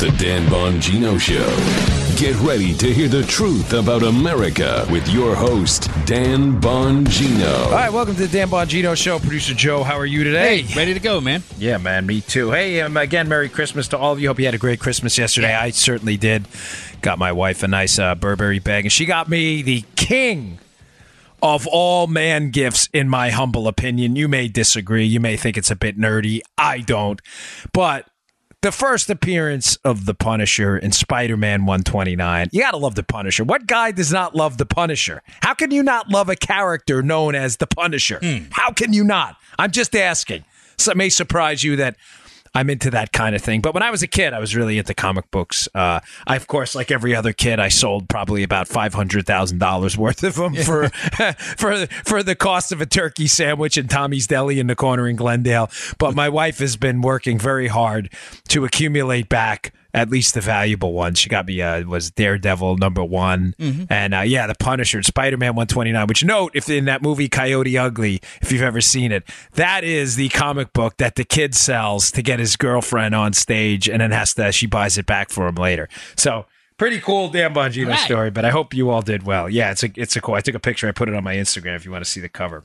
The Dan Bongino Show. Get ready to hear the truth about America with your host, Dan Bongino. All right, welcome to the Dan Bongino Show. Producer Joe, how are you today? Hey, ready to go, man. Yeah, man, me too. Hey, um, again, Merry Christmas to all of you. Hope you had a great Christmas yesterday. I certainly did. Got my wife a nice uh, Burberry bag, and she got me the king of all man gifts, in my humble opinion. You may disagree. You may think it's a bit nerdy. I don't. But the first appearance of the Punisher in Spider Man 129. You got to love the Punisher. What guy does not love the Punisher? How can you not love a character known as the Punisher? Hmm. How can you not? I'm just asking. So it may surprise you that I'm into that kind of thing. But when I was a kid, I was really into comic books. Uh, I, of course, like every other kid, I sold probably about five hundred thousand dollars worth of them for for for the cost of a turkey sandwich in Tommy's Deli in the corner in Glendale. But my wife has been working very hard to accumulate back at least the valuable ones. She got me uh, was Daredevil number one, and uh, yeah, the Punisher, Spider Man one twenty nine. Which note, if in that movie Coyote Ugly, if you've ever seen it, that is the comic book that the kid sells to get his girlfriend on stage, and then has to she buys it back for him later. So. Pretty cool Dan Bongino Right. story, but I hope you all did well. Yeah, it's a it's a cool. I took a picture. I put it on my Instagram if you want to see the cover.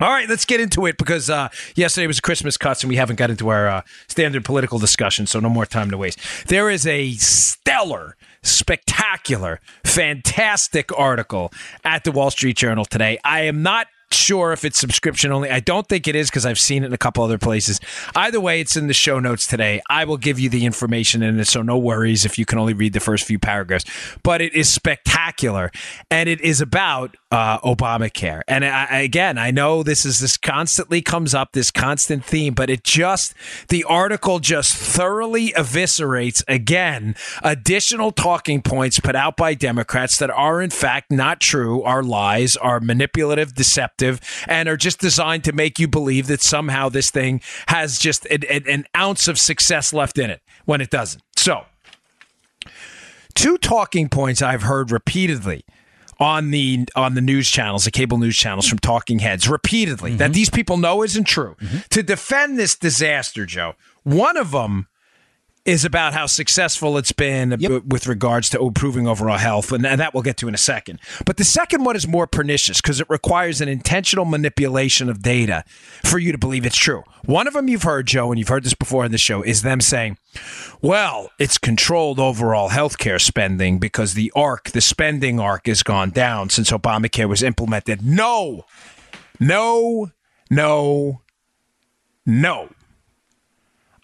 All right, let's get into it because uh, yesterday was Christmas cuts and we haven't got into our uh, standard political discussion, so no more time to waste. There is a stellar, spectacular, fantastic article at the Wall Street Journal today. I am not sure if it's subscription only. I don't think it is because I've seen it in a couple other places. Either way, it's in the show notes today. I will give you the information in it, so no worries if you can only read the first few paragraphs. But it is spectacular, and it is about uh, Obamacare. And I, again, I know this is this constantly comes up, this constant theme, but it just the article just thoroughly eviscerates again additional talking points put out by Democrats that are in fact not true, are lies, are manipulative, deceptive, and are just designed to make you believe that somehow this thing has just an, an, an ounce of success left in it when it doesn't. So two talking points I've heard repeatedly on the on the news channels, the cable news channels from talking heads repeatedly that mm-hmm. these people know isn't true. Mm-hmm. To defend this disaster, Joe, one of them is about how successful it's been b- with regards to improving overall health, and that we'll get to in a second. But the second one is more pernicious because it requires an intentional manipulation of data for you to believe it's true. One of them you've heard, Joe, and you've heard this before in the show, is them saying, well, it's controlled overall healthcare spending because the arc, the spending arc, has gone down since Obamacare was implemented. No, no, no, no.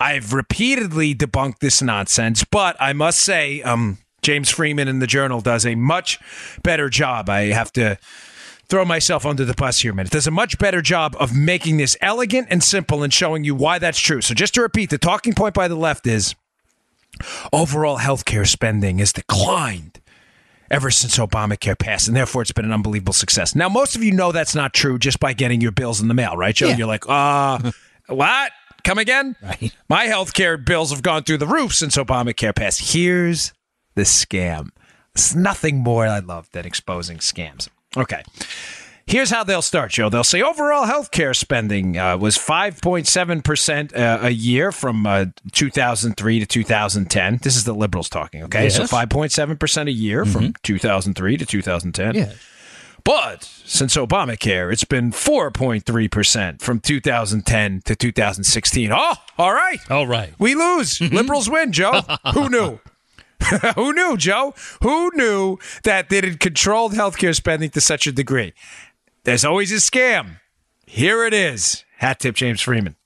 I've repeatedly debunked this nonsense, but I must say, um, James Freeman in the Journal does a much better job. I have to throw myself under the bus here a minute. Does a much better job of making this elegant and simple and showing you why that's true. So just to repeat, the talking point by the left is overall healthcare spending has declined ever since Obamacare passed, and therefore it's been an unbelievable success. Now, most of you know that's not true just by getting your bills in the mail, right, Joe? Yeah. You're like, uh, what? Come again? Right. My healthcare bills have gone through the roof since Obamacare passed. Here's the scam. It's nothing more I love than exposing scams. Okay. Here's how they'll start, Joe. They'll say overall healthcare spending uh, was 5.7% uh, a year from uh, 2003 to 2010. This is the liberals talking, okay? So 5.7% a year from 2003 to 2010. Yeah. But since Obamacare, it's been 4.3% from 2010 to 2016. Oh, all right. All right. We lose. Mm-hmm. Liberals win, Joe. Who knew? Who knew, Joe? Who knew that they had controlled healthcare spending to such a degree? There's always a scam. Here it is. Hat tip James Freeman.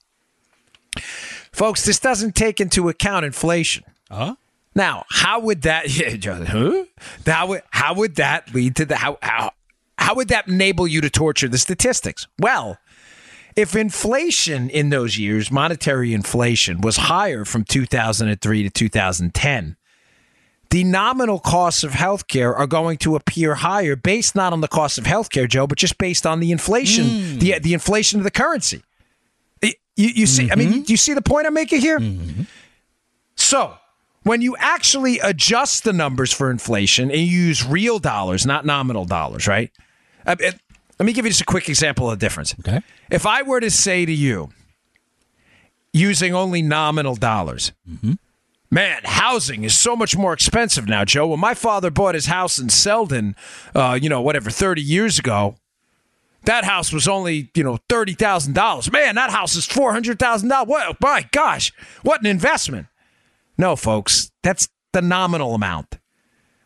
Folks, this doesn't take into account inflation. Huh? Now, how would that? Yeah, Joe, huh? How would how would that lead to the how how how would that enable you to torture the statistics? Well, if inflation in those years, monetary inflation, was higher from 2003 to 2010, the nominal costs of healthcare are going to appear higher based not on the cost of healthcare, Joe, but just based on the inflation, hmm. the the inflation of the currency. You, you see, I mean, do you see the point I'm making here? Mm-hmm. So, when you actually adjust the numbers for inflation and you use real dollars, not nominal dollars, right? Uh, it- let me give you just a quick example of the difference. Okay. If I were to say to you, using only nominal dollars, Man, housing is so much more expensive now, Joe. When my father bought his house in Selden, uh, you know, whatever, 30 years ago, that house was only, you know, $30,000. Man, that house is $400,000. What, my gosh, what an investment. No, folks, that's the nominal amount.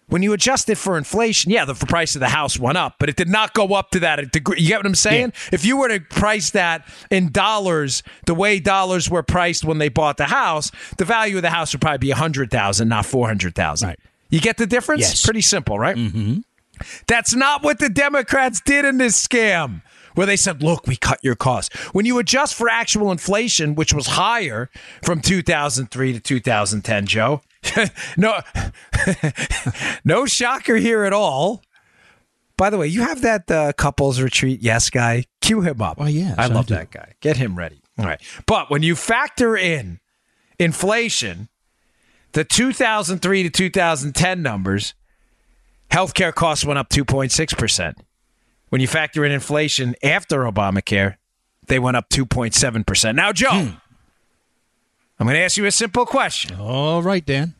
When you adjust it for inflation, yeah, the price of the house went up, but it did not go up to that degree. You get what I'm saying? Yeah. If you were to price that in dollars, the way dollars were priced when they bought the house, the value of the house would probably be a hundred thousand, not four hundred thousand. Right. You get the difference? Yes. Pretty simple, right? Mm-hmm. That's not what the Democrats did in this scam where they said, look, we cut your costs. When you adjust for actual inflation, which was higher from 2003 to 2010, Joe, no, no shocker here at all. By the way, you have that uh, couples retreat yes guy. Cue him up. Oh yeah, I love I that guy. Get him ready. All right, but when you factor in inflation, the 2003 to 2010 numbers, healthcare costs went up 2.6 percent. When you factor in inflation after Obamacare, they went up 2.7 percent. Now, Joe. Hmm. I'm going to ask you a simple question. All right, Dan.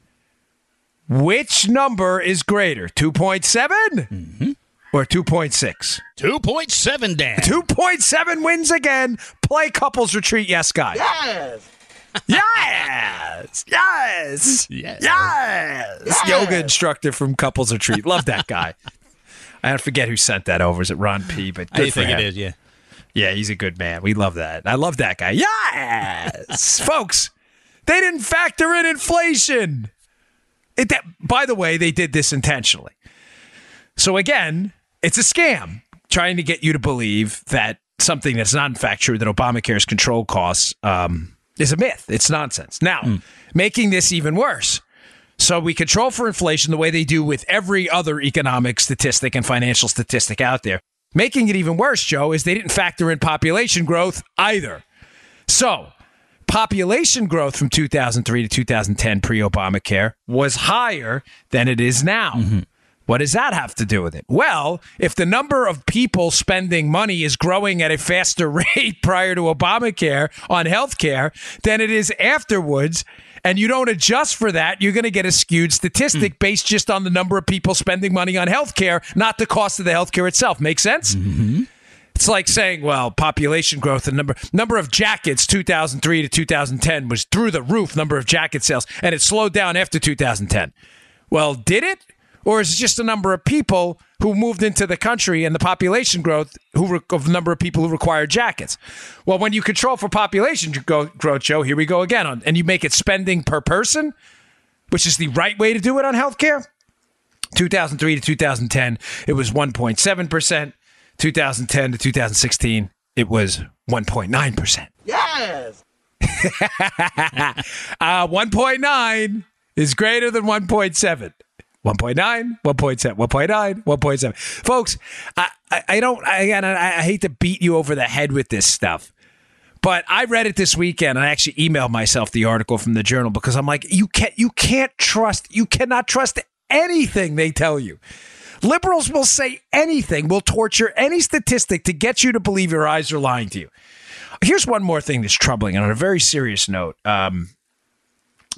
Which number is greater, 2.7 mm-hmm. or 2.6? 2.7, Dan. 2.7 wins again. Play couples retreat, yes, guy. Yes. yes. Yes. Yes. Yes. Yoga instructor from couples retreat. Love that guy. I forget who sent that over. Is it Ron P? But good I think him. it is. Yeah. Yeah, he's a good man. We love that. I love that guy. Yes, folks. They didn't factor in inflation. It, that, by the way, they did this intentionally. So again, it's a scam trying to get you to believe that something that's not in fact true, that Obamacare's control costs, um, is a myth. It's nonsense. Now, mm. making this even worse. So we control for inflation the way they do with every other economic statistic and financial statistic out there. Making it even worse, Joe, is they didn't factor in population growth either. So population growth from 2003 to 2010 pre Obamacare was higher than it is now. Mm-hmm. What does that have to do with it? Well, if the number of people spending money is growing at a faster rate prior to Obamacare on health care than it is afterwards, and you don't adjust for that, you're going to get a skewed statistic mm. based just on the number of people spending money on health care, not the cost of the health care itself. Make sense? Mm-hmm. It's like saying, well, population growth and number number of jackets 2003 to 2010 was through the roof number of jacket sales and it slowed down after 2010. Well, did it? Or is it just a number of people who moved into the country and the population growth who re- of the number of people who require jackets? Well, when you control for population growth, Joe, here we go again, on, and you make it spending per person, which is the right way to do it on healthcare. 2003 to 2010, it was 1.7 percent. 2010 to 2016, it was 1.9%. Yes. uh, 1.9 is greater than 1.7. 1.9, 1.7, 1.9, 1.7. Folks, I, I, I don't, I, again, I, I hate to beat you over the head with this stuff, but I read it this weekend. And I actually emailed myself the article from the journal because I'm like, you can't, you can't trust, you cannot trust anything they tell you. Liberals will say anything, will torture any statistic to get you to believe your eyes are lying to you. Here's one more thing that's troubling, and on a very serious note. Um,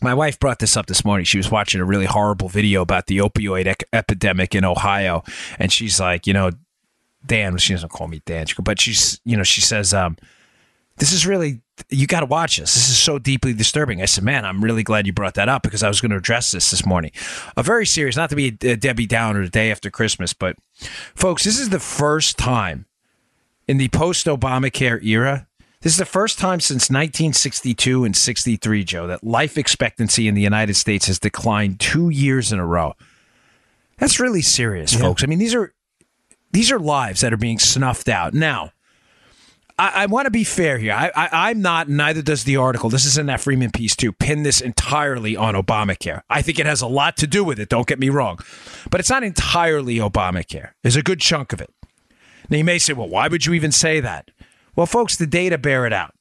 my wife brought this up this morning. She was watching a really horrible video about the opioid epidemic in Ohio, and she's like, you know, Dan. She doesn't call me Dan, but she's, you know, she says, um, "This is really you got to watch this. This is so deeply disturbing. I said, man, I'm really glad you brought that up because I was going to address this this morning. A very serious, not to be a Debbie Downer the day after Christmas, but folks, this is the first time in the post Obamacare era. This is the first time since 1962 and 63, Joe, that life expectancy in the United States has declined two years in a row. That's really serious, yeah. folks. I mean, these are these are lives that are being snuffed out. Now, I, I want to be fair here. I, I'm not, neither does the article. This is in that Freeman piece too. Pin this entirely on Obamacare. I think it has a lot to do with it. Don't get me wrong, but it's not entirely Obamacare. There's a good chunk of it. Now you may say, well, why would you even say that? Well, folks, the data bear it out.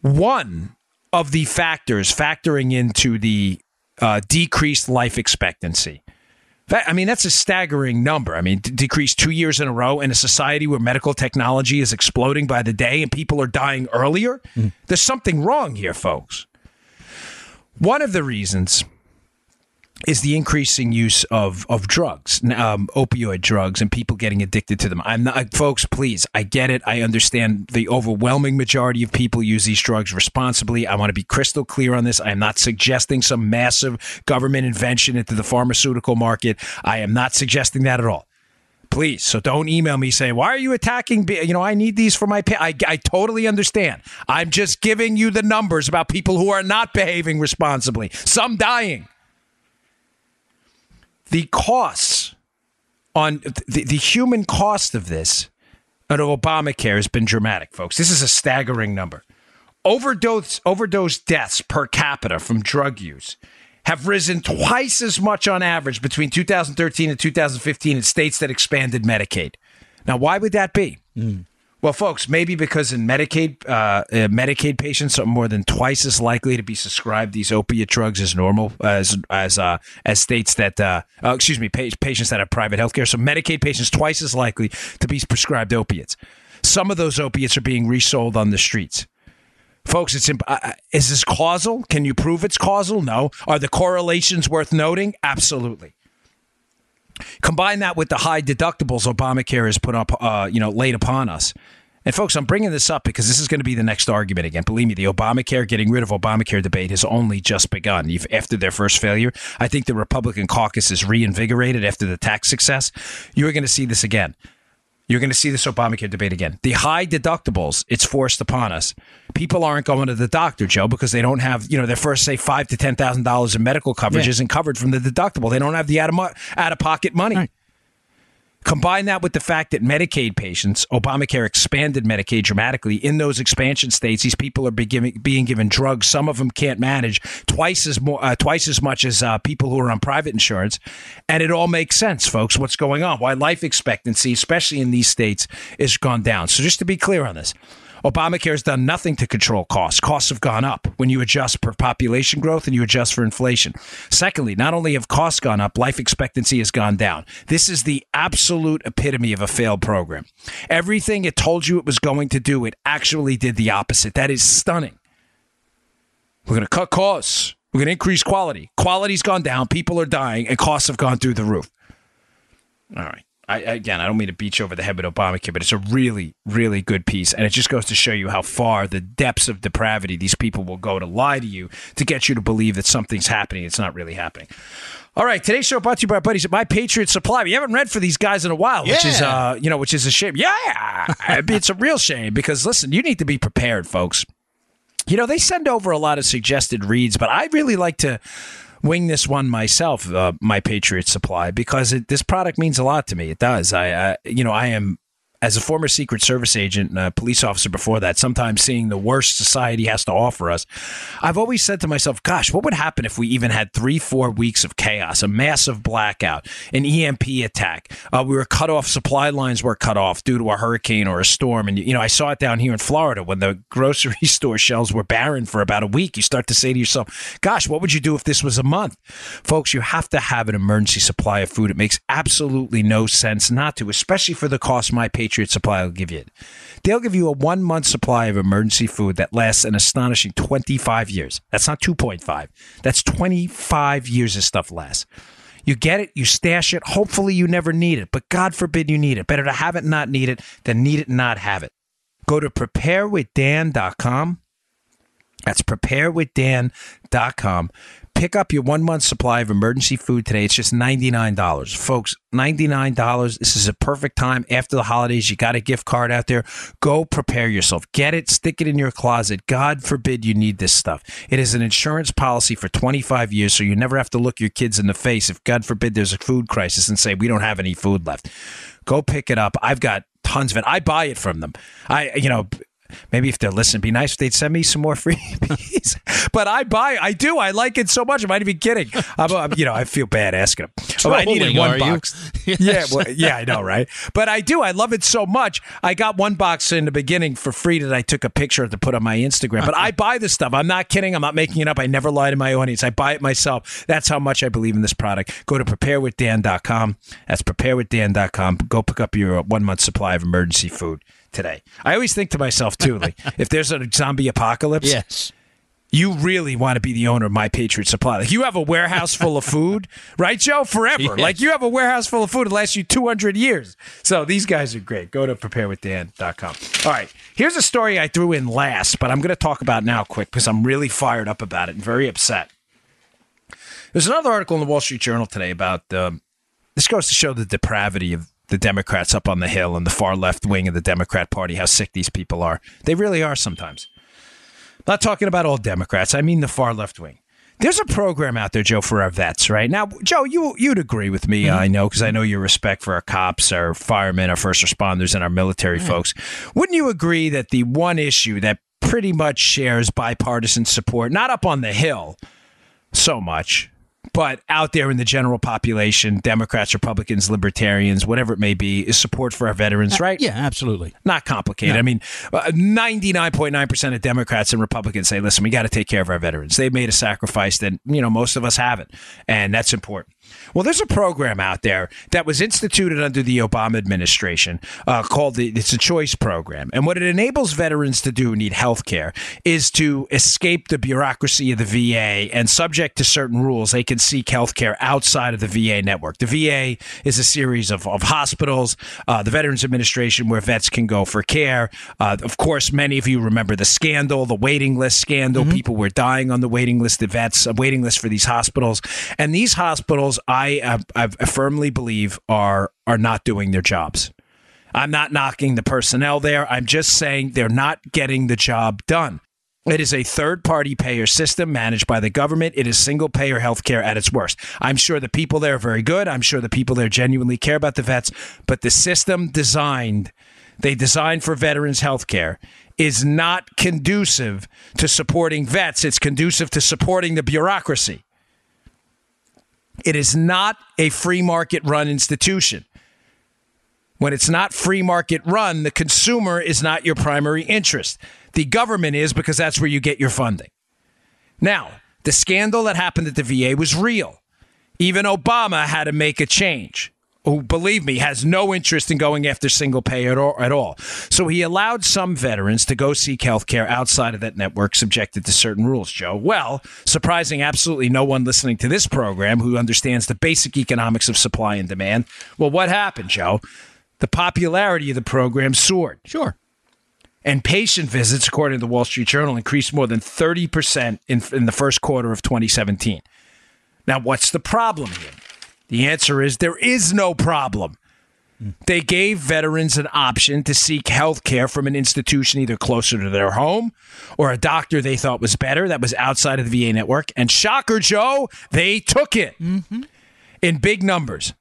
One of the factors factoring into the uh, decreased life expectancy I mean, that's a staggering number. I mean, d- decreased two years in a row in a society where medical technology is exploding by the day and people are dying earlier. Mm. There's something wrong here, folks. One of the reasons is the increasing use of of drugs, um, opioid drugs, and people getting addicted to them. I'm not, folks. Please, I get it. I understand the overwhelming majority of people use these drugs responsibly. I want to be crystal clear on this. I am not suggesting some massive government invention into the pharmaceutical market. I am not suggesting that at all. Please, so don't email me saying, "Why are you attacking?" You know, I need these for my. Pa-. I I totally understand. I'm just giving you the numbers about people who are not behaving responsibly. Some dying the costs on the, the human cost of this of Obamacare has been dramatic, folks. This is a staggering number. Overdose overdose deaths per capita from drug use have risen twice as much on average between 2013 and 2015 in states that expanded Medicaid. Now, why would that be? Mm. Well, folks, maybe because in Medicaid, uh, uh, Medicaid patients are more than twice as likely to be prescribed these opiate drugs as normal as as uh, as states that uh, uh excuse me patients that have private health care. So Medicaid patients twice as likely to be prescribed opiates. Some of those opiates are being resold on the streets. Folks, it's imp- uh, is this causal? Can you prove it's causal? No. Are the correlations worth noting? Absolutely. Combine that with the high deductibles Obamacare has put up, uh, you know, laid upon us. And folks, I'm bringing this up because this is going to be the next argument again. Believe me, the Obamacare, getting rid of Obamacare debate has only just begun. After their first failure, I think the Republican caucus is reinvigorated after the tax success. You're going to see this again. You're going to see this Obamacare debate again. The high deductibles, it's forced upon us. People aren't going to the doctor, Joe, because they don't have, you know, their first say five to ten thousand dollars in medical coverage yeah. isn't covered from the deductible. They don't have the out of, out of pocket money. Right. Combine that with the fact that Medicaid patients, Obamacare expanded Medicaid dramatically. In those expansion states, these people are being, being given drugs. Some of them can't manage twice as more, uh, twice as much as uh, people who are on private insurance, and it all makes sense, folks. What's going on? Why life expectancy, especially in these states, is gone down. So just to be clear on this, Obamacare has done nothing to control costs. Costs have gone up when you adjust for population growth and you adjust for inflation. Secondly, not only have costs gone up, life expectancy has gone down. This is the absolute epitome of a failed program. Everything it told you it was going to do, it actually did the opposite. That is stunning. We're going to cut costs. We're going to increase quality. Quality's gone down. People are dying, and costs have gone through the roof. All right. I, again, I don't mean to beat you over the head with Obamacare, but it's a really, really good piece. And it just goes to show you how far the depths of depravity these people will go to lie to you to get you to believe that something's happening. It's not really happening. All right, today's show brought to you by our buddies at My Patriot Supply. We haven't read for these guys in a while, which yeah. is, uh, you know, which is a shame. Yeah, it's a real shame because listen, you need to be prepared, folks. You know, they send over a lot of suggested reads, but I really like to wing this one myself, uh, my Patriot Supply, because it, this product means a lot to me. It does. I, I, you know, I am as a former Secret Service agent and a police officer before that, sometimes seeing the worst society has to offer us, I've always said to myself, gosh, what would happen if we even had three, four weeks of chaos, a massive blackout, an EMP attack? Uh, we were cut off, supply lines were cut off due to a hurricane or a storm. And, you know, I saw it down here in Florida when the grocery store shelves were barren for about a week. You start to say to yourself, gosh, what would you do if this was a month? Folks, you have to have an emergency supply of food. It makes absolutely no sense not to, especially for the cost my pay Patriot Supply will give you. They'll give you a one month supply of emergency food that lasts an astonishing 25 years. That's not 2.5, that's 25 years of stuff lasts. You get it, you stash it. Hopefully, you never need it, but God forbid you need it. Better to have it, not need it, than need it, not have it. Go to preparewithdan.com. That's preparewithdan.com. Pick up your one month supply of emergency food today. It's just $99. Folks, $99. This is a perfect time after the holidays. You got a gift card out there. Go prepare yourself. Get it, stick it in your closet. God forbid you need this stuff. It is an insurance policy for 25 years, so you never have to look your kids in the face if, God forbid, there's a food crisis and say, we don't have any food left. Go pick it up. I've got tons of it. I buy it from them. I, you know, maybe if they're listening, be nice if they'd send me some more freebies. but I buy, I do, I like it so much. I might even kidding. I'm, I'm, you know, I feel bad asking them. Oh, I needed one box. yes. Yeah, well, yeah, I know, right? But I do. I love it so much. I got one box in the beginning for free that I took a picture of to put on my Instagram. But I buy this stuff. I'm not kidding. I'm not making it up. I never lie to my audience. I buy it myself. That's how much I believe in this product. Go to preparewithdan.com. That's preparewithdan.com. Go pick up your one month supply of emergency food today. I always think to myself too, like if there's a zombie apocalypse, yes. you really want to be the owner of My Patriot Supply. Like you have a warehouse full of food, right, Joe? Forever. Yes. Like you have a warehouse full of food that lasts you 200 years. So these guys are great. Go to preparewithdan.com. All right. Here's a story I threw in last, but I'm going to talk about now quick because I'm really fired up about it and very upset. There's another article in the Wall Street Journal today about um, this goes to show the depravity of the Democrats up on the Hill and the far left wing of the Democrat Party, how sick these people are. They really are sometimes. Not talking about all Democrats. I mean the far left wing. There's a program out there, Joe, for our vets, right? Now, Joe, you you'd agree with me, mm-hmm. I know, because I know your respect for our cops, our firemen, our first responders, and our military mm. folks. Wouldn't you agree that the one issue that pretty much shares bipartisan support, not up on the Hill so much, but out there in the general population, Democrats, Republicans, Libertarians, whatever it may be, is support for our veterans, right? Yeah, absolutely. not complicated. I mean, uh, 99.9% of Democrats and Republicans say, listen, we got to take care of our veterans. They made a sacrifice that, you know, most of us haven't. And that's important. Well, there's a program out there that was instituted under the Obama administration uh, called the it's a choice program. And what it enables veterans to do who need health care is to escape the bureaucracy of the VA and subject to certain rules, they can seek health care outside of the VA network. The VA is a series of, of hospitals, uh, the Veterans Administration, where vets can go for care. Uh, of course, many of you remember the scandal, the waiting list scandal. People were dying on the waiting list, the vets, a waiting list for these hospitals. And these hospitals, I, uh, I firmly believe, are are not doing their jobs. I'm not knocking the personnel there. I'm just saying they're not getting the job done. It is a third party payer system managed by the government. It is single payer healthcare at its worst. I'm sure the people there are very good. I'm sure the people there genuinely care about the vets, but the system designed, they designed for veterans healthcare is not conducive to supporting vets. It's conducive to supporting the bureaucracy. It is not a free market run institution. When it's not free market run, the consumer is not your primary interest. The government is because that's where you get your funding. Now, the scandal that happened at the VA was real. Even Obama had to make a change. Who, believe me, has no interest in going after single pay at all, at all. So he allowed some veterans to go seek health care outside of that network, subjected to certain rules, Joe. Well, surprising absolutely no one listening to this program who understands the basic economics of supply and demand. Well, what happened, Joe? The popularity of the program soared. Sure. And patient visits, according to the Wall Street Journal, increased more than 30% in, in the first quarter of 2017. Now, what's the problem here? The answer is there is no problem. They gave veterans an option to seek health care from an institution either closer to their home or a doctor they thought was better that was outside of the VA network. And shocker, Joe, they took it mm-hmm. in big numbers.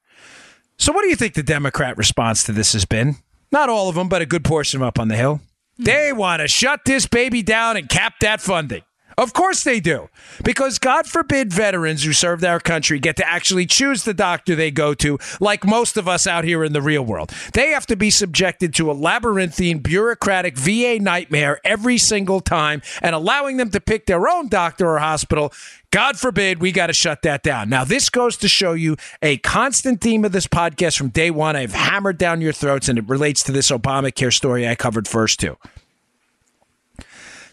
So, what do you think the Democrat response to this has been? Not all of them, but a good portion of them up on the Hill. Hmm. They want to shut this baby down and cap that funding. Of course they do. Because God forbid veterans who served our country get to actually choose the doctor they go to, like most of us out here in the real world. They have to be subjected to a labyrinthine, bureaucratic VA nightmare every single time, and allowing them to pick their own doctor or hospital. God forbid we got to shut that down. Now, this goes to show you a constant theme of this podcast from day one. I've hammered down your throats, and it relates to this Obamacare story I covered first, too.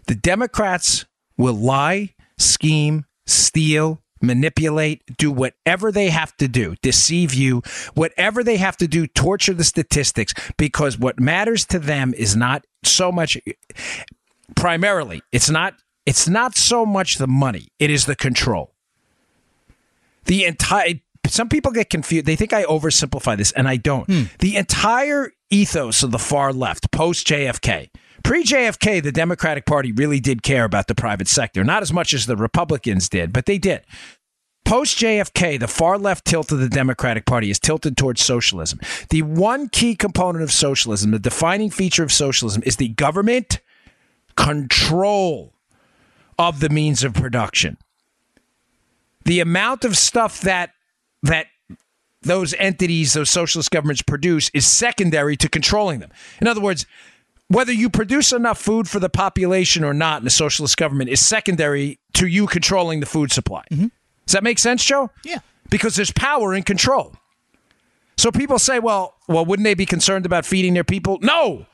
The Democrats will lie, scheme, steal, manipulate, do whatever they have to do, deceive you, whatever they have to do, torture the statistics, because what matters to them is not so much primarily, it's not it's not so much the money, it is the control. The entire some people get confused. They think I oversimplify this, and I don't. Hmm. The entire ethos of the far left, post JFK, pre JFK, the Democratic Party really did care about the private sector, not as much as the Republicans did, but they did. Post JFK, the far left tilt of the Democratic Party is tilted towards socialism. The one key component of socialism, the defining feature of socialism, is the government control of the means of production. The amount of stuff that that those entities, those socialist governments produce is secondary to controlling them. In other words, whether you produce enough food for the population or not in a socialist government is secondary to you controlling the food supply. Mm-hmm. Does that make sense, Joe? Yeah. Because there's power in control. So people say, well, well, wouldn't they be concerned about feeding their people? No.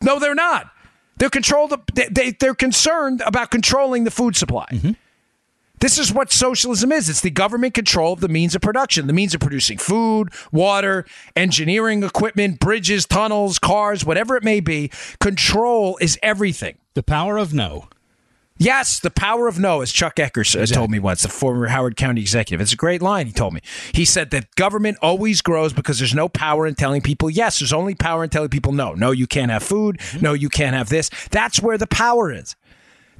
No, they're not. They're controlled. They, they, they're concerned about controlling the food supply. Mm-hmm. This is what socialism is. It's the government control of the means of production, the means of producing food, water, engineering equipment, bridges, tunnels, cars, whatever it may be. Control is everything. The power of no. Yes, the power of no, as Chuck Eckers uh, told me once, the former Howard County executive. It's a great line he told me. He said that government always grows because there's no power in telling people yes. There's only power in telling people no. No, you can't have food. No, you can't have this. That's where the power is.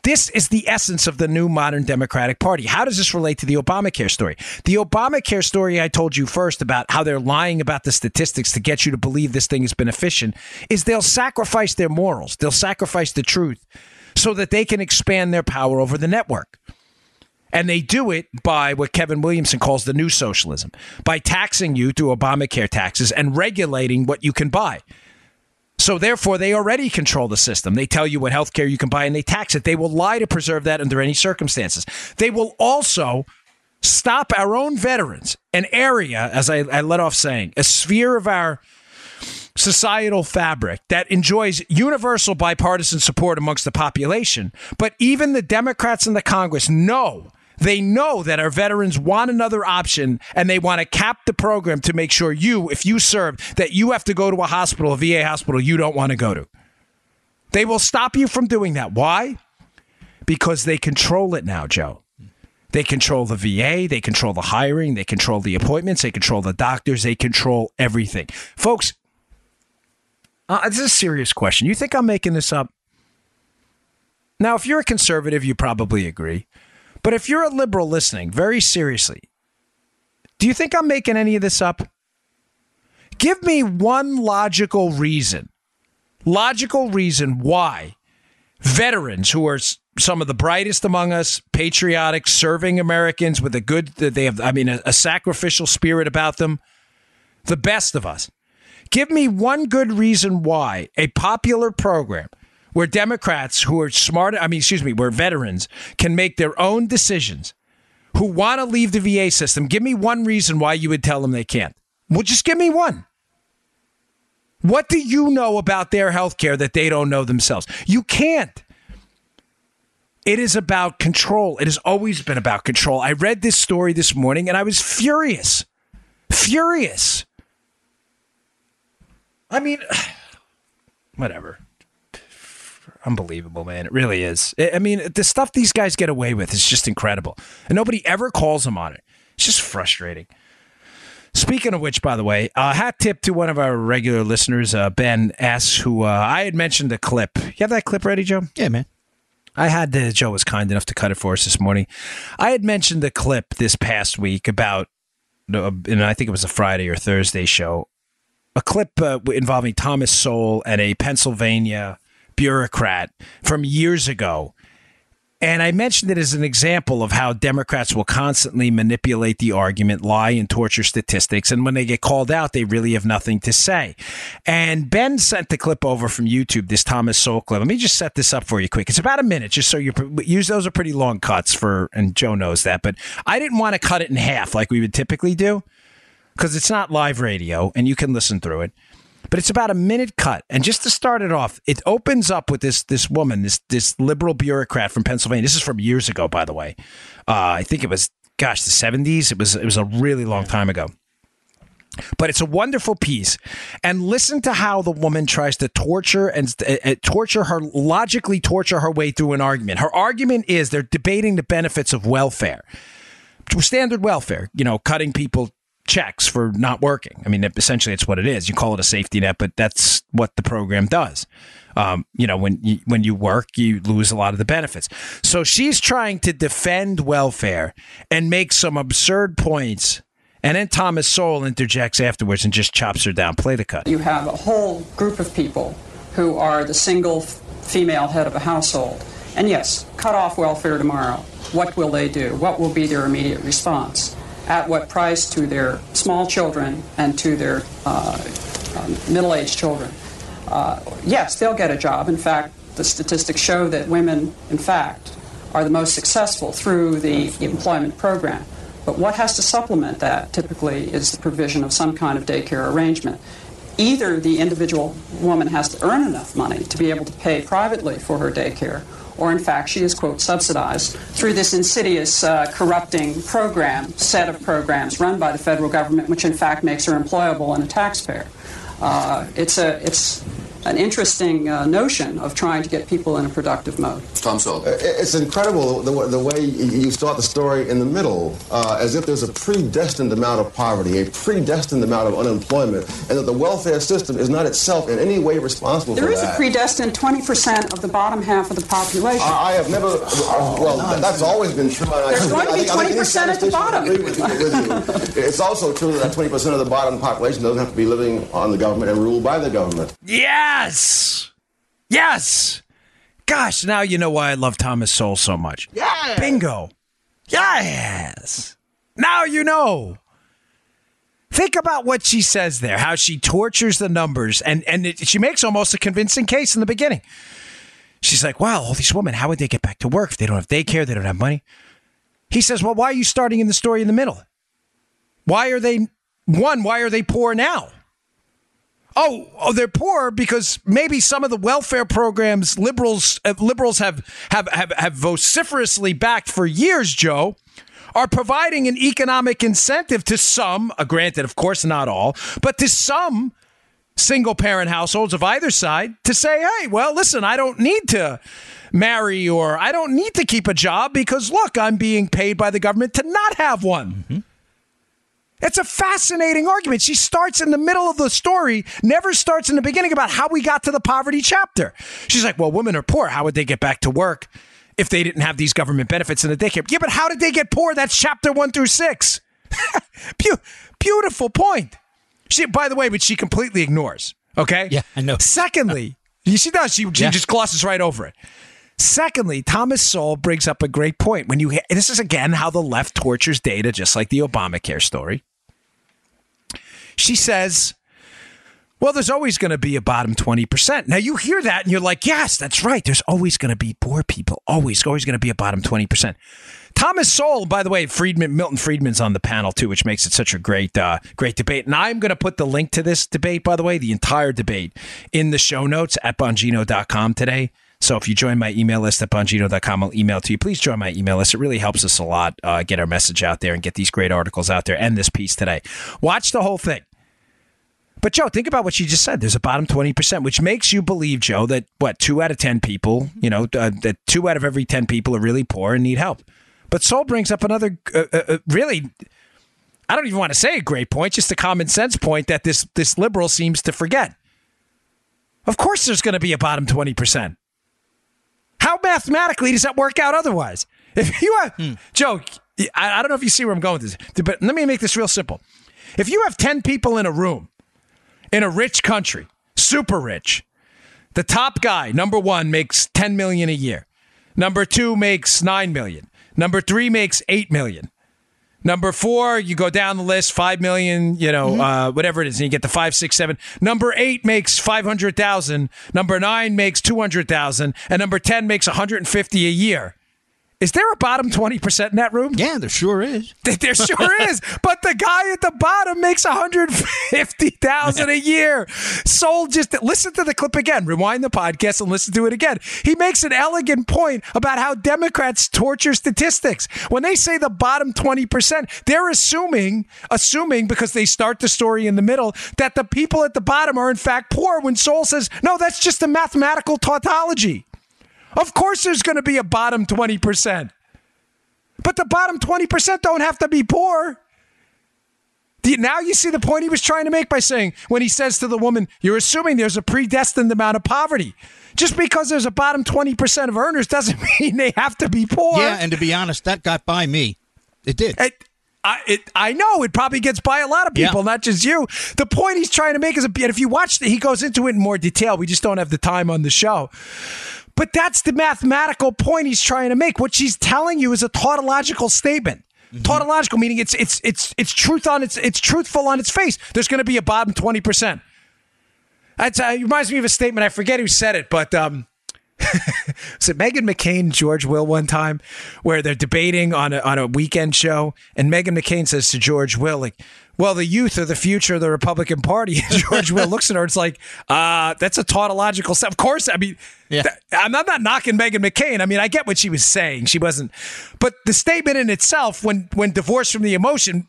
This is the essence of the new modern Democratic Party. How does this relate to the Obamacare story? The Obamacare story I told you first about how they're lying about the statistics to get you to believe this thing is beneficent is they'll sacrifice their morals. They'll sacrifice the truth so that they can expand their power over the network. And they do it by what Kevin Williamson calls the new socialism, by taxing you through Obamacare taxes and regulating what you can buy. So therefore, they already control the system. They tell you what health care you can buy and they tax it. They will lie to preserve that under any circumstances. They will also stop our own veterans, an area, as I, I let off saying, a sphere of our societal fabric that enjoys universal bipartisan support amongst the population. But even the Democrats in the Congress know they know that our veterans want another option and they want to cap the program to make sure you, if you serve, that you have to go to a hospital, a VA hospital you don't want to go to. They will stop you from doing that. Why? Because they control it now, Joe. They control the VA, they control the hiring, they control the appointments, they control the doctors, they control everything. Folks, uh, this is a serious question. You think I'm making this up? Now, if you're a conservative, you probably agree. But if you're a liberal listening, very seriously, do you think I'm making any of this up? Give me one logical reason, logical reason why veterans who are some of the brightest among us, patriotic, serving Americans with a good, that they have, I mean, a, a sacrificial spirit about them, the best of us. Give me one good reason why a popular program where Democrats who are smart, I mean, excuse me, where veterans can make their own decisions, who want to leave the VA system, give me one reason why you would tell them they can't. Well, just give me one. What do you know about their health care that they don't know themselves? You can't. It is about control. It has always been about control. I read this story this morning and I was furious. Furious. I mean, whatever. Unbelievable, man. It really is. I mean, the stuff these guys get away with is just incredible. And nobody ever calls them on it. It's just frustrating. Speaking of which, by the way, a uh, hat tip to one of our regular listeners, uh, Ben S., who uh, I had mentioned a clip. You have that clip ready, Joe? Yeah, man. I had the, Joe was kind enough to cut it for us this morning. I had mentioned the clip this past week about, and I think it was a Friday or Thursday show, a clip uh, involving Thomas Sowell and a Pennsylvania bureaucrat from years ago. And I mentioned it as an example of how Democrats will constantly manipulate the argument, lie, and torture statistics. And when they get called out, they really have nothing to say. And Ben sent the clip over from YouTube, this Thomas Sowell clip. Let me just set this up for you quick. It's about a minute, just so you use those are pretty long cuts for, and Joe knows that. But I didn't want to cut it in half like we would typically do because it's not live radio and you can listen through it. But it's about a minute cut, and just to start it off, it opens up with this this woman, this this liberal bureaucrat from Pennsylvania. This is from years ago, by the way. Uh, I think it was, gosh, the seventies. It was it was a really long time ago. But it's a wonderful piece, and listen to how the woman tries to torture and uh, uh torture her, logically torture her way through an argument. Her argument is they're debating the benefits of welfare, standard welfare. You know, cutting people checks for not working. I mean, essentially, it's what it is. You call it a safety net, but that's what the program does. Um, you know, when you, when you work, you lose a lot of the benefits. So she's trying to defend welfare and make some absurd points. And then Thomas Sowell interjects afterwards and just chops her down. Play the cut. You have a whole group of people who are the single female head of a household. And yes, cut off welfare tomorrow. What will they do? What will be their immediate response? At what price to their small children and to their uh, um, middle aged children. Uh, yes, they'll get a job. In fact, the statistics show that women, in fact, are the most successful through the employment program. But what has to supplement that typically is the provision of some kind of daycare arrangement. either the individual woman has to earn enough money to be able to pay privately for her daycare, or in fact she is, quote, subsidized through this insidious, uh, corrupting program, set of programs run by the federal government, which in fact makes her employable and a taxpayer. Uh, it's a, it's an interesting uh, notion of trying to get people in a productive mode. Tom Sowell. It's incredible the, the way you start the story in the middle, uh, as if there's a predestined amount of poverty, a predestined amount of unemployment, and that the welfare system is not itself in any way responsible There for is that. a predestined 20% of the bottom half of the population. I, I have never. uh, well, th- that's always been true. and I- There's going to be I think- I think any 20% at the bottom. with you- with you. It's also true that 20% of the bottom population doesn't have to be living on the government and ruled by the government. Yes. Yes. Gosh, now you know why I love Thomas Sowell so much. Yeah. Bingo. Yes. Now you know. Think about what she says there, how she tortures the numbers, and, and it, she makes almost a convincing case in the beginning. She's like, wow, all these women, how would they get back to work if they don't have daycare, they don't have money? He says, well, why are you starting in the story in the middle? Why are they, one, why are they poor now? Oh, oh, they're poor because maybe some of the welfare programs liberals uh, liberals have, have have have vociferously backed for years, Joe, are providing an economic incentive to some, uh, granted, of course, not all, but to some single parent households of either side to say, hey, well, listen, I don't need to marry or I don't need to keep a job because look, I'm being paid by the government to not have one. It's a fascinating argument. She starts in the middle of the story, never starts in the beginning about how we got to the poverty chapter. She's like, well, women are poor. How would they get back to work if they didn't have these government benefits in the daycare? Yeah, but how did they get poor? That's chapter one through six. Beau- beautiful point. She, by the way, but she completely ignores. Okay. Yeah, I know. Secondly, she does. She, she Yeah. just glosses right over it. Secondly, Thomas Sowell brings up a great point. When you this is again how the left tortures data, just like the Obamacare story. She says, "Well, there's always going to be a bottom twenty percent." Now you hear that and you're like, "Yes, that's right. There's always going to be poor people. Always, always going to be a bottom twenty percent." Thomas Sowell, by the way, Friedman, Milton Friedman's on the panel too, which makes it such a great, uh, great debate. And I'm going to put the link to this debate, by the way, the entire debate in the show notes at bongino.com today. So if you join my email list at bongino.com, I'll email to you. Please join my email list. It really helps us a lot uh, get our message out there and get these great articles out there and this piece today. Watch the whole thing. But Joe, think about what she just said. There's a bottom 20%, which makes you believe, Joe, that what, two out of 10 people, you know, uh, that two out of every 10 people are really poor and need help. But Sowell brings up another uh, uh, uh, really, I don't even want to say a great point, just a common sense point that this, this liberal seems to forget. Of course, there's going to be a bottom 20%. How mathematically does that work out otherwise? If you have, Joe, I, I don't know if you see where I'm going with this, but let me make this real simple. If you have 10 people in a room in a rich country, super rich, the top guy, number one, makes 10 million a year. Number two makes 9 million. Number three makes 8 million. Number four, you go down the list, five million, you know, uh, whatever it is, and you get the five, six, seven. Number eight makes five hundred thousand. Number nine makes two hundred thousand, and number ten makes one hundred and fifty a year. Is there a bottom twenty percent in that room? Yeah, there sure is. There sure is, but the guy at the bottom makes one hundred fifty thousand a year. Sold just listen to the clip again. Rewind the podcast and listen to it again. He makes an elegant point about how Democrats torture statistics when they say the bottom twenty percent. They're assuming, assuming because they start the story in the middle that the people at the bottom are in fact poor. When Sowell says no, that's just a mathematical tautology. Of course, there's going to be a bottom twenty percent. But the bottom 20% don't have to be poor. You- Now you see the point he was trying to make by saying, when he says to the woman, you're assuming there's a predestined amount of poverty. Just because there's a bottom 20% of earners doesn't mean they have to be poor. Yeah, and to be honest, that got by me. It did. It, I, it, I know it probably gets by a lot of people, Yeah. not just you. The point he's trying to make is, a, and if you watch, the, he goes into it in more detail. We just don't have the time on the show. But that's the mathematical point he's trying to make. What she's telling you is a tautological statement. Tautological meaning it's it's it's it's truth on its it's truthful on its face. There's going to be a bottom twenty percent. That's uh, it reminds me of a statement. I forget who said it, but um, was it Meghan McCain, George Will one time, where they're debating on a, on a weekend show, and Meghan McCain says to George Will, like, well, the youth are the future of the Republican Party. And George Will looks at her. It's like, uh, that's a tautological. Of course, I mean, Yeah. th- I'm not, not knocking Meghan McCain. I mean, I get what she was saying. She wasn't, but the statement in itself, when when divorced from the emotion,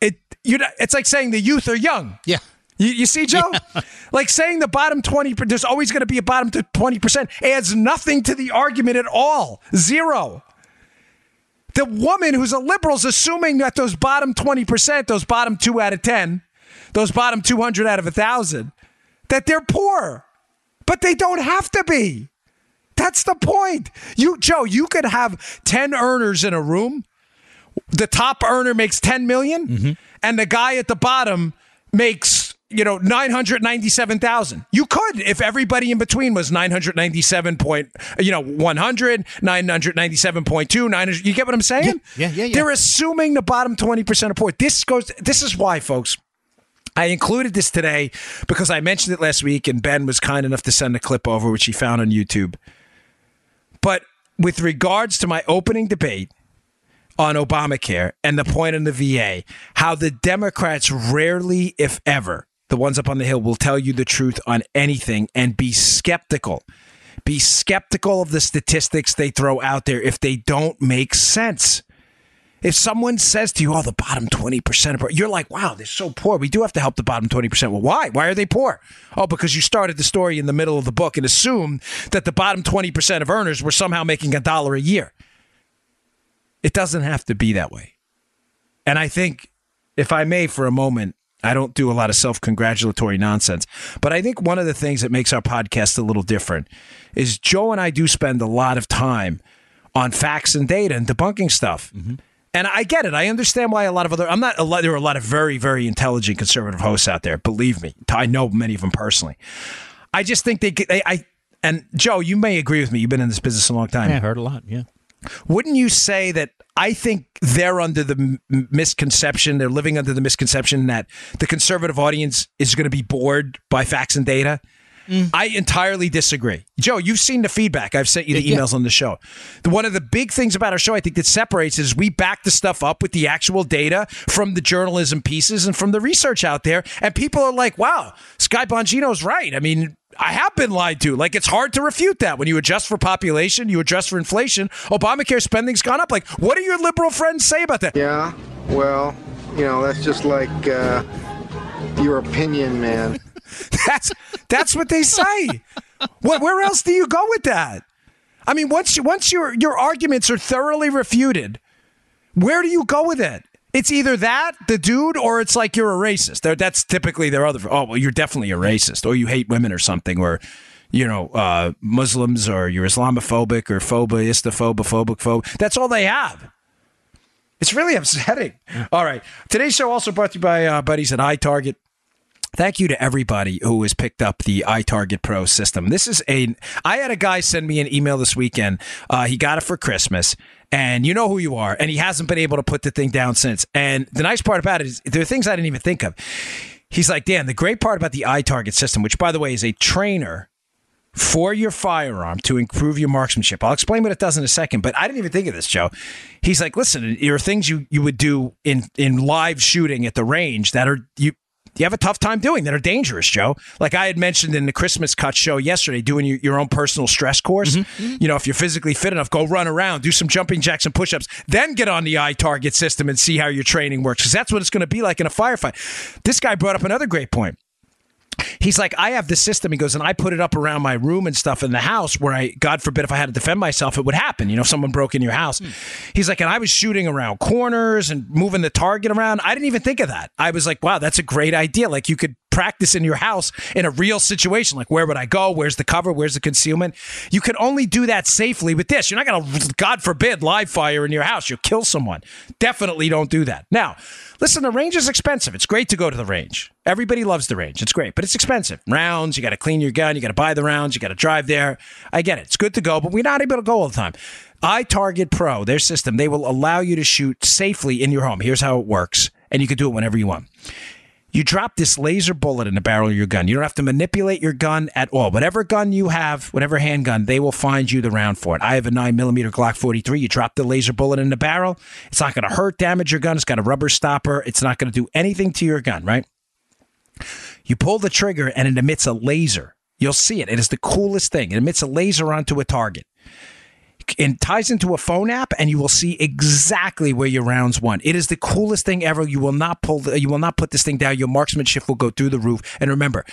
it you know, it's like saying the youth are young. Yeah. You, you see, Joe? Like saying the bottom 20, there's always going to be a bottom to 20% adds nothing to the argument at all. Zero. The woman who's a liberal is assuming that those bottom 20%, those bottom two out of 10, those bottom 200 out of a 1,000, that they're poor. But they don't have to be. That's the point. You, Joe, you could have 10 earners in a room the top earner makes 10 million, mm-hmm. and the guy at the bottom makes you know 997,000. You could if everybody in between was 997 point you know 100, 997.2, 900 you get what I'm saying? Yeah, yeah, yeah. They're assuming the bottom 20% are poor. This goes this is why folks I included this today because I mentioned it last week and Ben was kind enough to send a clip over which he found on YouTube. But with regards to my opening debate on Obamacare and the point on the VA, how the Democrats rarely, if ever, the ones up on the Hill will tell you the truth on anything and be skeptical. Be skeptical of the statistics they throw out there if they don't make sense. If someone says to you, oh, the bottom 20% are poor, you're like, wow, they're so poor. We do have to help the bottom 20%. Well, why? Why are they poor? Oh, because you started the story in the middle of the book and assumed that the bottom 20% of earners were somehow making a dollar a year. It doesn't have to be that way. And I think, if I may, for a moment, I don't do a lot of self congratulatory nonsense. But I think one of the things that makes our podcast a little different is Joe and I do spend a lot of time on facts and data and debunking stuff. Mm-hmm. And I get it. I understand why a lot of other. I'm not. A lot, there are a lot of very, very intelligent conservative hosts out there. Believe me, I know many of them personally. I just think they. get- they I and Joe, you may agree with me. You've been in this business a long time. Yeah, I heard a lot. Yeah. Wouldn't you say that I think they're under the m- misconception, they're living under the misconception that the conservative audience is going to be bored by facts and data? Mm. I entirely disagree. Joe, you've seen the feedback. I've sent you the Yeah. emails on the show. The, one of the big things about our show, I think, that separates is we back the stuff up with the actual data from the journalism pieces and from the research out there. And people are like, wow, Sky Bongino's right. I mean, I have been lied to. Like, it's hard to refute that. When you adjust for population, you adjust for inflation, Obamacare spending's gone up. Like, what do your liberal friends say about that? Yeah, well, you know, that's just like uh, your opinion, man. That's that's what they say. what, where else do you go with that? I mean, once you, once your your arguments are thoroughly refuted, where do you go with it? It's either that the dude, or it's like you're a racist. They're, that's typically their other. Oh well, you're definitely a racist, or you hate women, or something, or you know, uh, Muslims, or you're Islamophobic, or phobia, istophobic, phobe. That's all they have. It's really upsetting. All right, today's show also brought to you by uh, buddies at iTarget. Thank you to everybody who has picked up the iTarget Pro system. This is a. I had a guy send me an email this weekend. Uh, he got it for Christmas, and you know who you are, and he hasn't been able to put the thing down since. And the nice part about it is there are things I didn't even think of. He's like, Dan, the great part about the iTarget system, which by the way is a trainer for your firearm to improve your marksmanship. I'll explain what it does in a second, but I didn't even think of this, Joe. He's like, listen, there are things you, you would do in, in live shooting at the range that are you you have a tough time doing that are dangerous, Joe. Like I had mentioned in the Christmas cut show yesterday, doing your, your own personal stress course. Mm-hmm. You know, if you're physically fit enough, go run around, do some jumping jacks and push ups, then get on the iTarget system and see how your training works. Because that's what it's going to be like in a firefight. This guy brought up another great point he's like, I have this system. He goes, and I put it up around my room and stuff in the house where I, God forbid, if I had to defend myself, it would happen. You know, someone broke in your house. Hmm. He's like, and I was shooting around corners and moving the target around. I didn't even think of that. I was like, wow, that's a great idea. Like you could practice in your house in a real situation. Like, where would I go? Where's the cover? Where's the concealment? You can only do that safely with this. You're not going to, God forbid, live fire in your house. You'll kill someone. Definitely don't do that. Now, listen, the range is expensive. It's great to go to the range. Everybody loves the range. It's great, but it's expensive. Rounds, you got to clean your gun, you got to buy the rounds, you got to drive there. I get it. It's good to go, but we're not able to go all the time. iTarget Pro, their system, they will allow you to shoot safely in your home. Here's how it works, and you can do it whenever you want You drop this laser bullet in the barrel of your gun. You don't have to manipulate your gun at all. Whatever gun you have, whatever handgun, they will find you the round for it. I have a 9mm Glock 43. You drop the laser bullet in the barrel. It's not going to hurt, damage your gun. It's got a rubber stopper. It's not going to do anything to your gun, right? You pull the trigger and it emits a laser. You'll see it. It is the coolest thing. It emits a laser onto a target and ties into a phone app and you will see exactly where your rounds went. It is the coolest thing ever. You will not pull the, you will not put this thing down. Your marksmanship will go through the roof. And remember,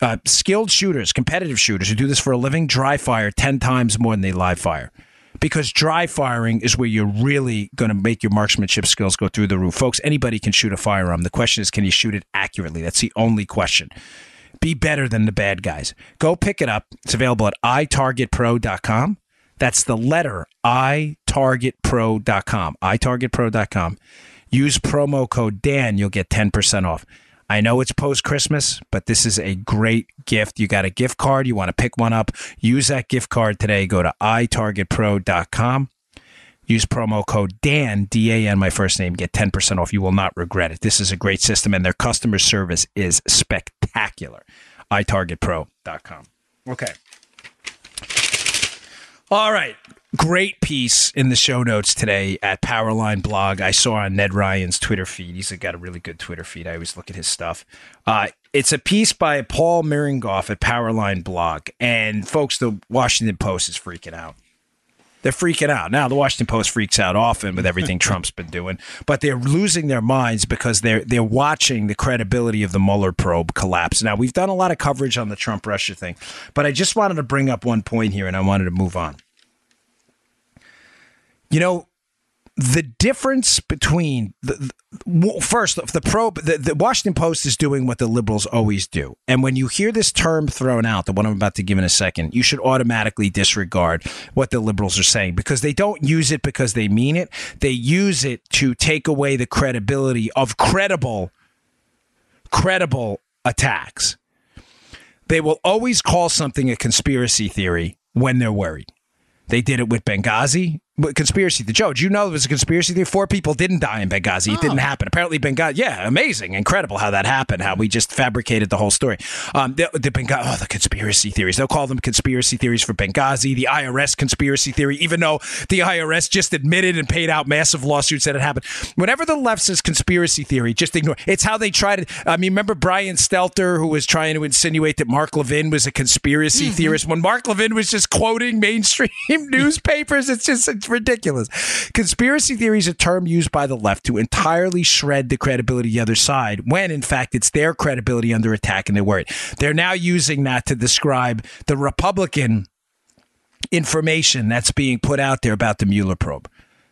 uh, skilled shooters, competitive shooters who do this for a living, dry fire 10 times more than they live fire. Because dry firing is where you're really going to make your marksmanship skills go through the roof. Folks, anybody can shoot a firearm. The question is, can you shoot it accurately? That's the only question. Be better than the bad guys. Go pick it up. It's available at itargetpro.com. That's the letter itargetpro.com. itargetpro.com. Use promo code Dan, you'll get 10% off. I know it's post Christmas, but this is a great gift. You got a gift card, you want to pick one up, use that gift card today. Go to itargetpro.com. Use promo code Dan, D A N, my first name, get 10% off. You will not regret it. This is a great system, and their customer service is spectacular. itargetpro.com. Okay. All right. Great piece in the show notes today at Powerline Blog. I saw on Ned Ryan's Twitter feed. He's got a really good Twitter feed. I always look at his stuff. Uh, it's a piece by Paul Mirengoff at Powerline Blog. And folks, the Washington Post is freaking out. They're freaking out. Now, the Washington Post freaks out often with everything Trump's been doing, but they're losing their minds because they're they're watching the credibility of the Mueller probe collapse. Now, we've done a lot of coverage on the Trump Russia thing, but I just wanted to bring up one point here and I wanted to move on. You know, the difference between the, the first the probe the, the, Washington Post is doing what the liberals always do, and when you hear this term thrown out, the one I'm about to give in a second, you should automatically disregard what the liberals are saying because they don't use it because they mean it. They use it to take away the credibility of credible, credible attacks. They will always call something a conspiracy theory when they're worried. They did it with Benghazi conspiracy theory. Joe, do you know it was a conspiracy theory? Four people didn't die in Benghazi. It didn't happen. Apparently, Benghazi. Yeah, amazing, incredible how that happened. How we just fabricated the whole story. Um, the, the Benghazi. Oh, the conspiracy theories. They'll call them conspiracy theories for Benghazi. The IRS conspiracy theory, even though the IRS just admitted and paid out massive lawsuits that it happened. Whenever the left says conspiracy theory, just ignore. It's how they tried it. I mean, remember Brian Stelter, who was trying to insinuate that Mark Levin was a conspiracy mm-hmm. theorist when Mark Levin was just quoting mainstream newspapers. It's just it's ridiculous. Conspiracy theory is a term used by the left to entirely shred the credibility of the other side when, in fact, it's their credibility under attack and they're worried. They're now using that to describe the Republican information that's being put out there about the Mueller probe,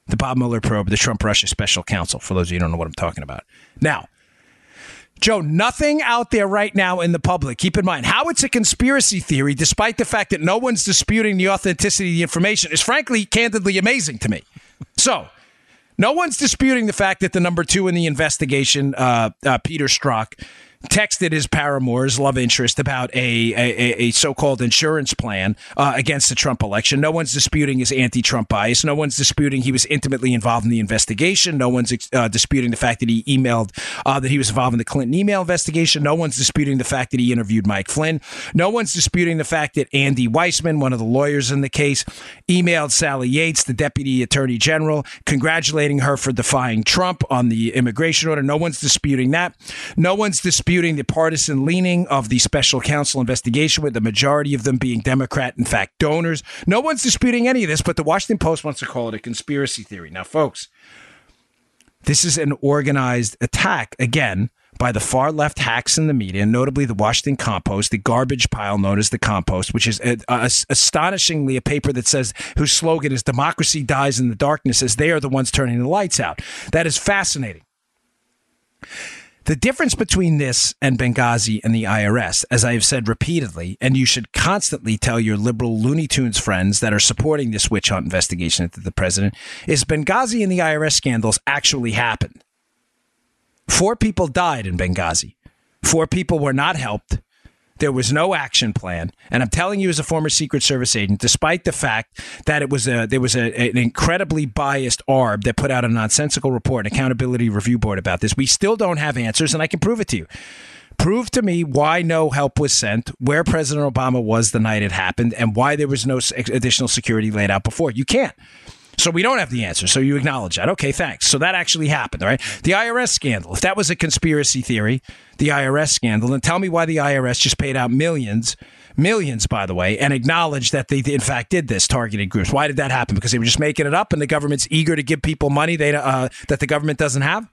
the Bob Mueller probe, the Trump Russia special counsel, for those of you who don't know what I'm talking about. Now, Joe, nothing out there right now in the public. Keep in mind how it's a conspiracy theory, despite the fact that no one's disputing the authenticity of the information, is frankly, candidly amazing to me. So, no one's disputing the fact that the number two in the investigation, uh, uh, Peter Strzok, texted his paramour's love interest about a, a, a so-called insurance plan uh, against the Trump election. No one's disputing his anti-Trump bias. No one's disputing he was intimately involved in the investigation. No one's uh, disputing the fact that he emailed uh, that he was involved in the Clinton email investigation. No one's disputing the fact that he interviewed Mike Flynn. No one's disputing the fact that Andy Weissmann, one of the lawyers in the case, emailed Sally Yates, the deputy attorney general, congratulating her for defying Trump on the immigration order. No one's disputing that. No one's disputing disputing the partisan leaning of the special counsel investigation, with the majority of them being Democrat, in fact, donors. No one's disputing any of this, but the Washington Post wants to call it a conspiracy theory. Now, folks, this is an organized attack, again, by the far left hacks in the media, notably the Washington Compost, the garbage pile known as the Compost, which is a, a, astonishingly a paper that says whose slogan is "Democracy dies in the darkness," as they are the ones turning the lights out. That is fascinating. The difference between this and Benghazi and the IRS, as I have said repeatedly, and you should constantly tell your liberal Looney Tunes friends that are supporting this witch hunt investigation into the president, is Benghazi and the IRS scandals actually happened. Four people died in Benghazi. Four people were not helped. There was no action plan, and I'm telling you, as a former Secret Service agent, despite the fact that it was a there was a, an incredibly biased ARB that put out a nonsensical report, an accountability review board about this, we still don't have answers, and I can prove it to you. Prove to me why no help was sent, where President Obama was the night it happened, and why there was no additional security laid out before. You can't. So we don't have the answer. So you acknowledge that. Okay, thanks. So that actually happened, right? The IRS scandal. If that was a conspiracy theory, the IRS scandal, then tell me why the IRS just paid out millions, millions, by the way, and acknowledged that they in fact did this targeted groups. Why did that happen? Because they were just making it up, and the government's eager to give people money they uh, that the government doesn't have.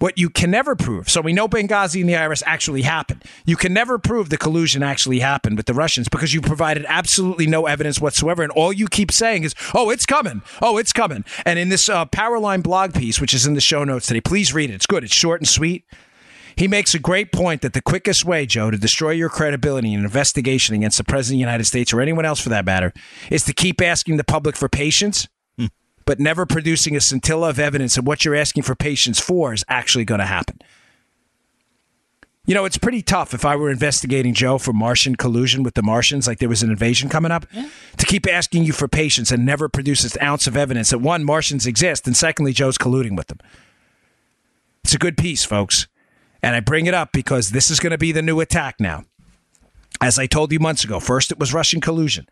What you can never prove. So we know Benghazi and the IRS actually happened. You can never prove the collusion actually happened with the Russians because you provided absolutely no evidence whatsoever. And all you keep saying is, oh, it's coming. Oh, it's coming. And in this uh, Powerline blog piece, which is in the show notes today, please read it. It's good. It's short and sweet. He makes a great point that the quickest way, Joe, to destroy your credibility in an investigation against the President of the United States or anyone else for that matter is to keep asking the public for patience but never producing a scintilla of evidence of what you're asking for patience for is actually going to happen. You know, it's pretty tough if I were investigating Joe for Martian collusion with the Martians, like there was an invasion coming up, to keep asking you for patience and never produce an ounce of evidence that one, Martians exist, and secondly, Joe's colluding with them. It's a good piece, folks. And I bring it up because this is going to be the new attack now. As I told you months ago, first it was Russian collusion.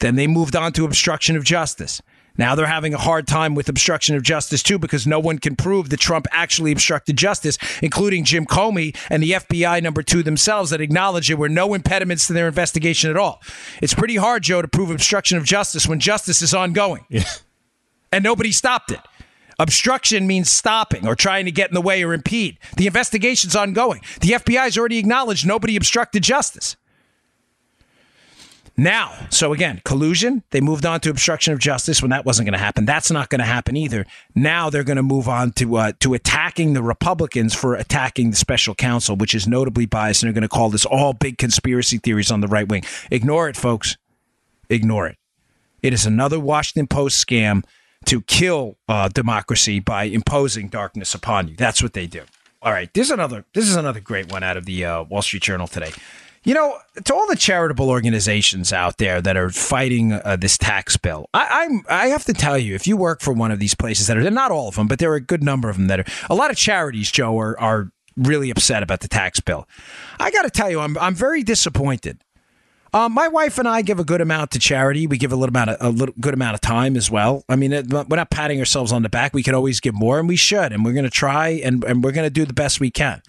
Then they moved on to obstruction of justice. Now they're having a hard time with obstruction of justice too because no one can prove that Trump actually obstructed justice, including Jim Comey and the FBI number two themselves that acknowledge there were no impediments to their investigation at all. It's pretty hard, Joe, to prove obstruction of justice when justice is ongoing. Yeah. And nobody stopped it. Obstruction means stopping or trying to get in the way or impede. The investigation's ongoing. The FBI's already acknowledged nobody obstructed justice. Now, so again, collusion, they moved on to obstruction of justice when that wasn't going to happen. That's not going to happen either. Now they're going to move on to uh, to attacking the Republicans for attacking the special counsel, which is notably biased, and they're going to call this all big conspiracy theories on the right wing. Ignore it, folks. Ignore it. It is another Washington Post scam to kill uh, democracy by imposing darkness upon you. That's what they do. All right, this is another. This is another great one out of the uh, Wall Street Journal today. You know, to all the charitable organizations out there that are fighting uh, this tax bill, I, I'm I have to tell you, if you work for one of these places that are not all of them, but there are a good number of them that are a lot of charities, Joe, are are really upset about the tax bill. I got to tell you, I'm I'm very disappointed. Um, my wife and I give a good amount to charity. We give a little amount of a little good amount of time as well. I mean, we're not patting ourselves on the back. We could always give more, and we should, and we're going to try, and and we're going to do the best we can.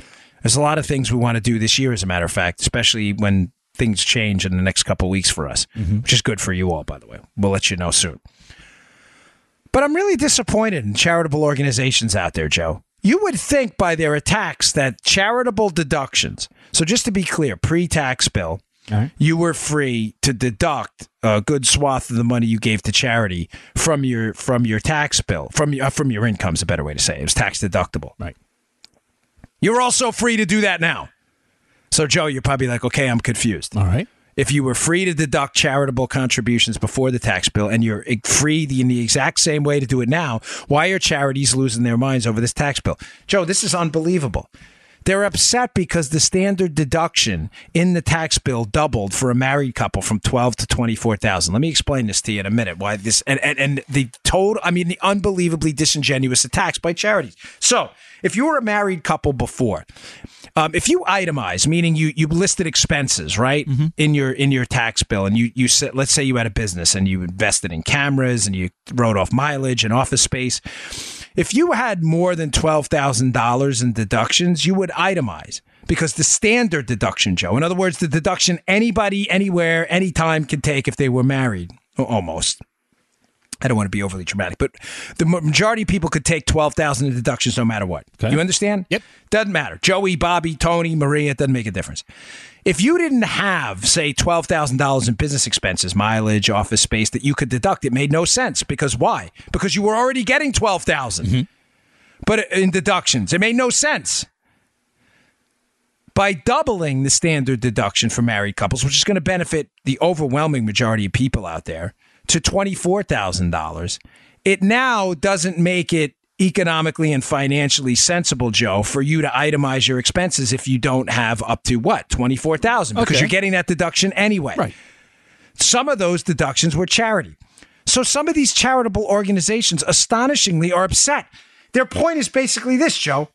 There's a lot of things we want to do this year, as a matter of fact, especially when things change in the next couple of weeks for us, mm-hmm. which is good for you all, by the way. We'll let you know soon. But I'm really disappointed in charitable organizations out there, Joe. You would think by their attacks that charitable deductions, so just to be clear, pre tax bill, you were free to deduct a good swath of the money you gave to charity from your from your tax bill from your from your income is a better way to say it. It was tax deductible. Right. You're also free to do that now. So Joe, you're probably like, okay, I'm confused. All right. If you were free to deduct charitable contributions before the tax bill and you're free in the exact same way to do it now, why are charities losing their minds over this tax bill? Joe, this is unbelievable. They're upset because the standard deduction in the tax bill doubled for a married couple from twelve to twenty four thousand. Let me explain this to you in a minute. Why this and, and and the total I mean the unbelievably disingenuous attacks by charities. So if you were a married couple before, um, if you itemize, meaning you you listed expenses right in your in your tax bill, and you you said let's say you had a business and you invested in cameras and you wrote off mileage and office space. If you had more than twelve thousand dollars in deductions, you would itemize because the standard deduction, Joe, in other words, the deduction anybody, anywhere, anytime can take if they were married, almost. I don't want to be overly dramatic, but the majority of people could take 12,000 in deductions no matter what. Okay. You understand? Yep. Doesn't matter. Joey, Bobby, Tony, Maria, it doesn't make a difference. If you didn't have, say, $12,000 in business expenses, mileage, office space that you could deduct, it made no sense. Because why? Because you were already getting 12000 mm-hmm. But uh, in deductions, it made no sense by doubling the standard deduction for married couples, which is going to benefit the overwhelming majority of people out there, to $24,000, it now doesn't make it economically and financially sensible, Joe, for you to itemize your expenses if you don't have up to what twenty four thousand because Okay. you're getting that deduction anyway. Right. Some of those deductions were charity. So some of these charitable organizations, astonishingly, are upset. Their point is basically this, Joe.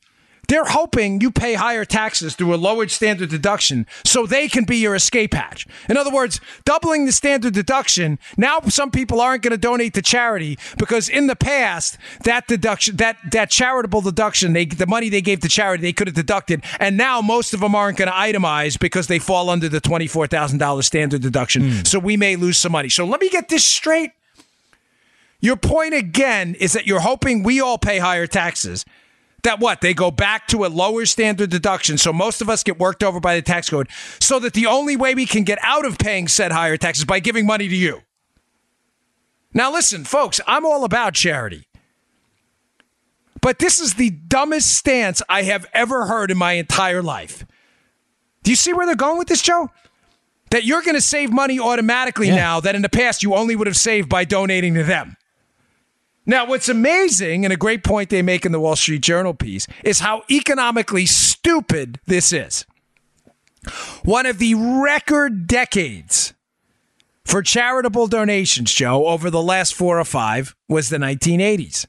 They're hoping you pay higher taxes through a lowered standard deduction so they can be your escape hatch. In other words, doubling the standard deduction, now some people aren't going to donate to charity because in the past, that deduction, that, that charitable deduction, they, the money they gave to charity, they could have deducted. And now most of them aren't going to itemize because they fall under the $24,000 standard deduction. Hmm. So we may lose some money. So let me get this straight. Your point again is that you're hoping we all pay higher taxes. That what? They go back to a lower standard deduction. So most of us get worked over by the tax code so that the only way we can get out of paying said higher taxes is by giving money to you. Now listen, folks, I'm all about charity. But this is the dumbest stance I have ever heard in my entire life. Do you see where they're going with this, Joe? That you're going to save money automatically Yeah. now that in the past you only would have saved by donating to them. Now, what's amazing and a great point they make in the Wall Street Journal piece is how economically stupid this is. One of the record decades for charitable donations, Joe, over the last four or five was the 1980s.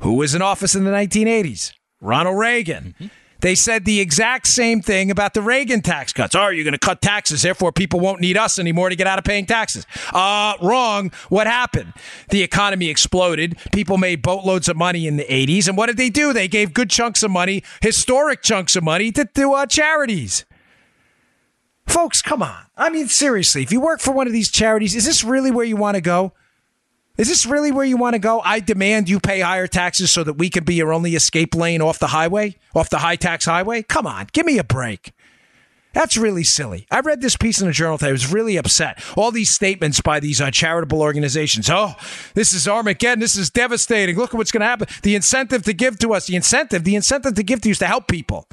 Who was in office in the 1980s? Ronald Reagan. Mm-hmm. They said the exact same thing about the Reagan tax cuts. Oh, you're going to cut taxes, therefore people won't need us anymore to get out of paying taxes. Uh, wrong. What happened? The economy exploded. People made boatloads of money in the 80s. And what did they do? They gave good chunks of money, historic chunks of money to, to uh, charities. Folks, come on. I mean, seriously, if you work for one of these charities, is this really where you want to go? Is this really where you want to go? I demand you pay higher taxes so that we can be your only escape lane off the highway, off the high tax highway? Come on, give me a break. That's really silly. I read this piece in the journal today. I was really upset. All these statements by these uh, charitable organizations. Oh, this is Armageddon. This is devastating. Look at what's going to happen. The incentive to give to us, the incentive, the incentive to give to you is to help people.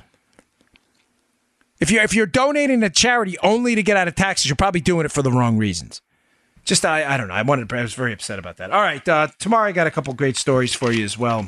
If you're if you're donating to charity only to get out of taxes, you're probably doing it for the wrong reasons. Just I I don't know. I wanted I was very upset about that. All right, uh, tomorrow I got a couple great stories for you as well.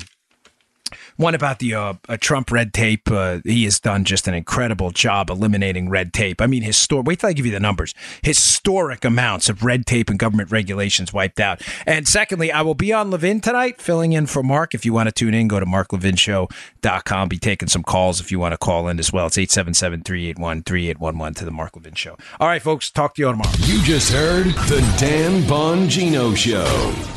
One about the uh, Trump red tape. Uh, he has done just an incredible job eliminating red tape. I mean, historic. Wait till I give you the numbers. Historic amounts of red tape and government regulations wiped out. And secondly, I will be on Levin tonight, filling in for Mark. If you want to tune in, go to marklevinshow.com. Be taking some calls if you want to call in as well. It's 877-381-3811 to the Mark Levin Show. All right, folks. Talk to you tomorrow. You just heard the Dan Bongino Show.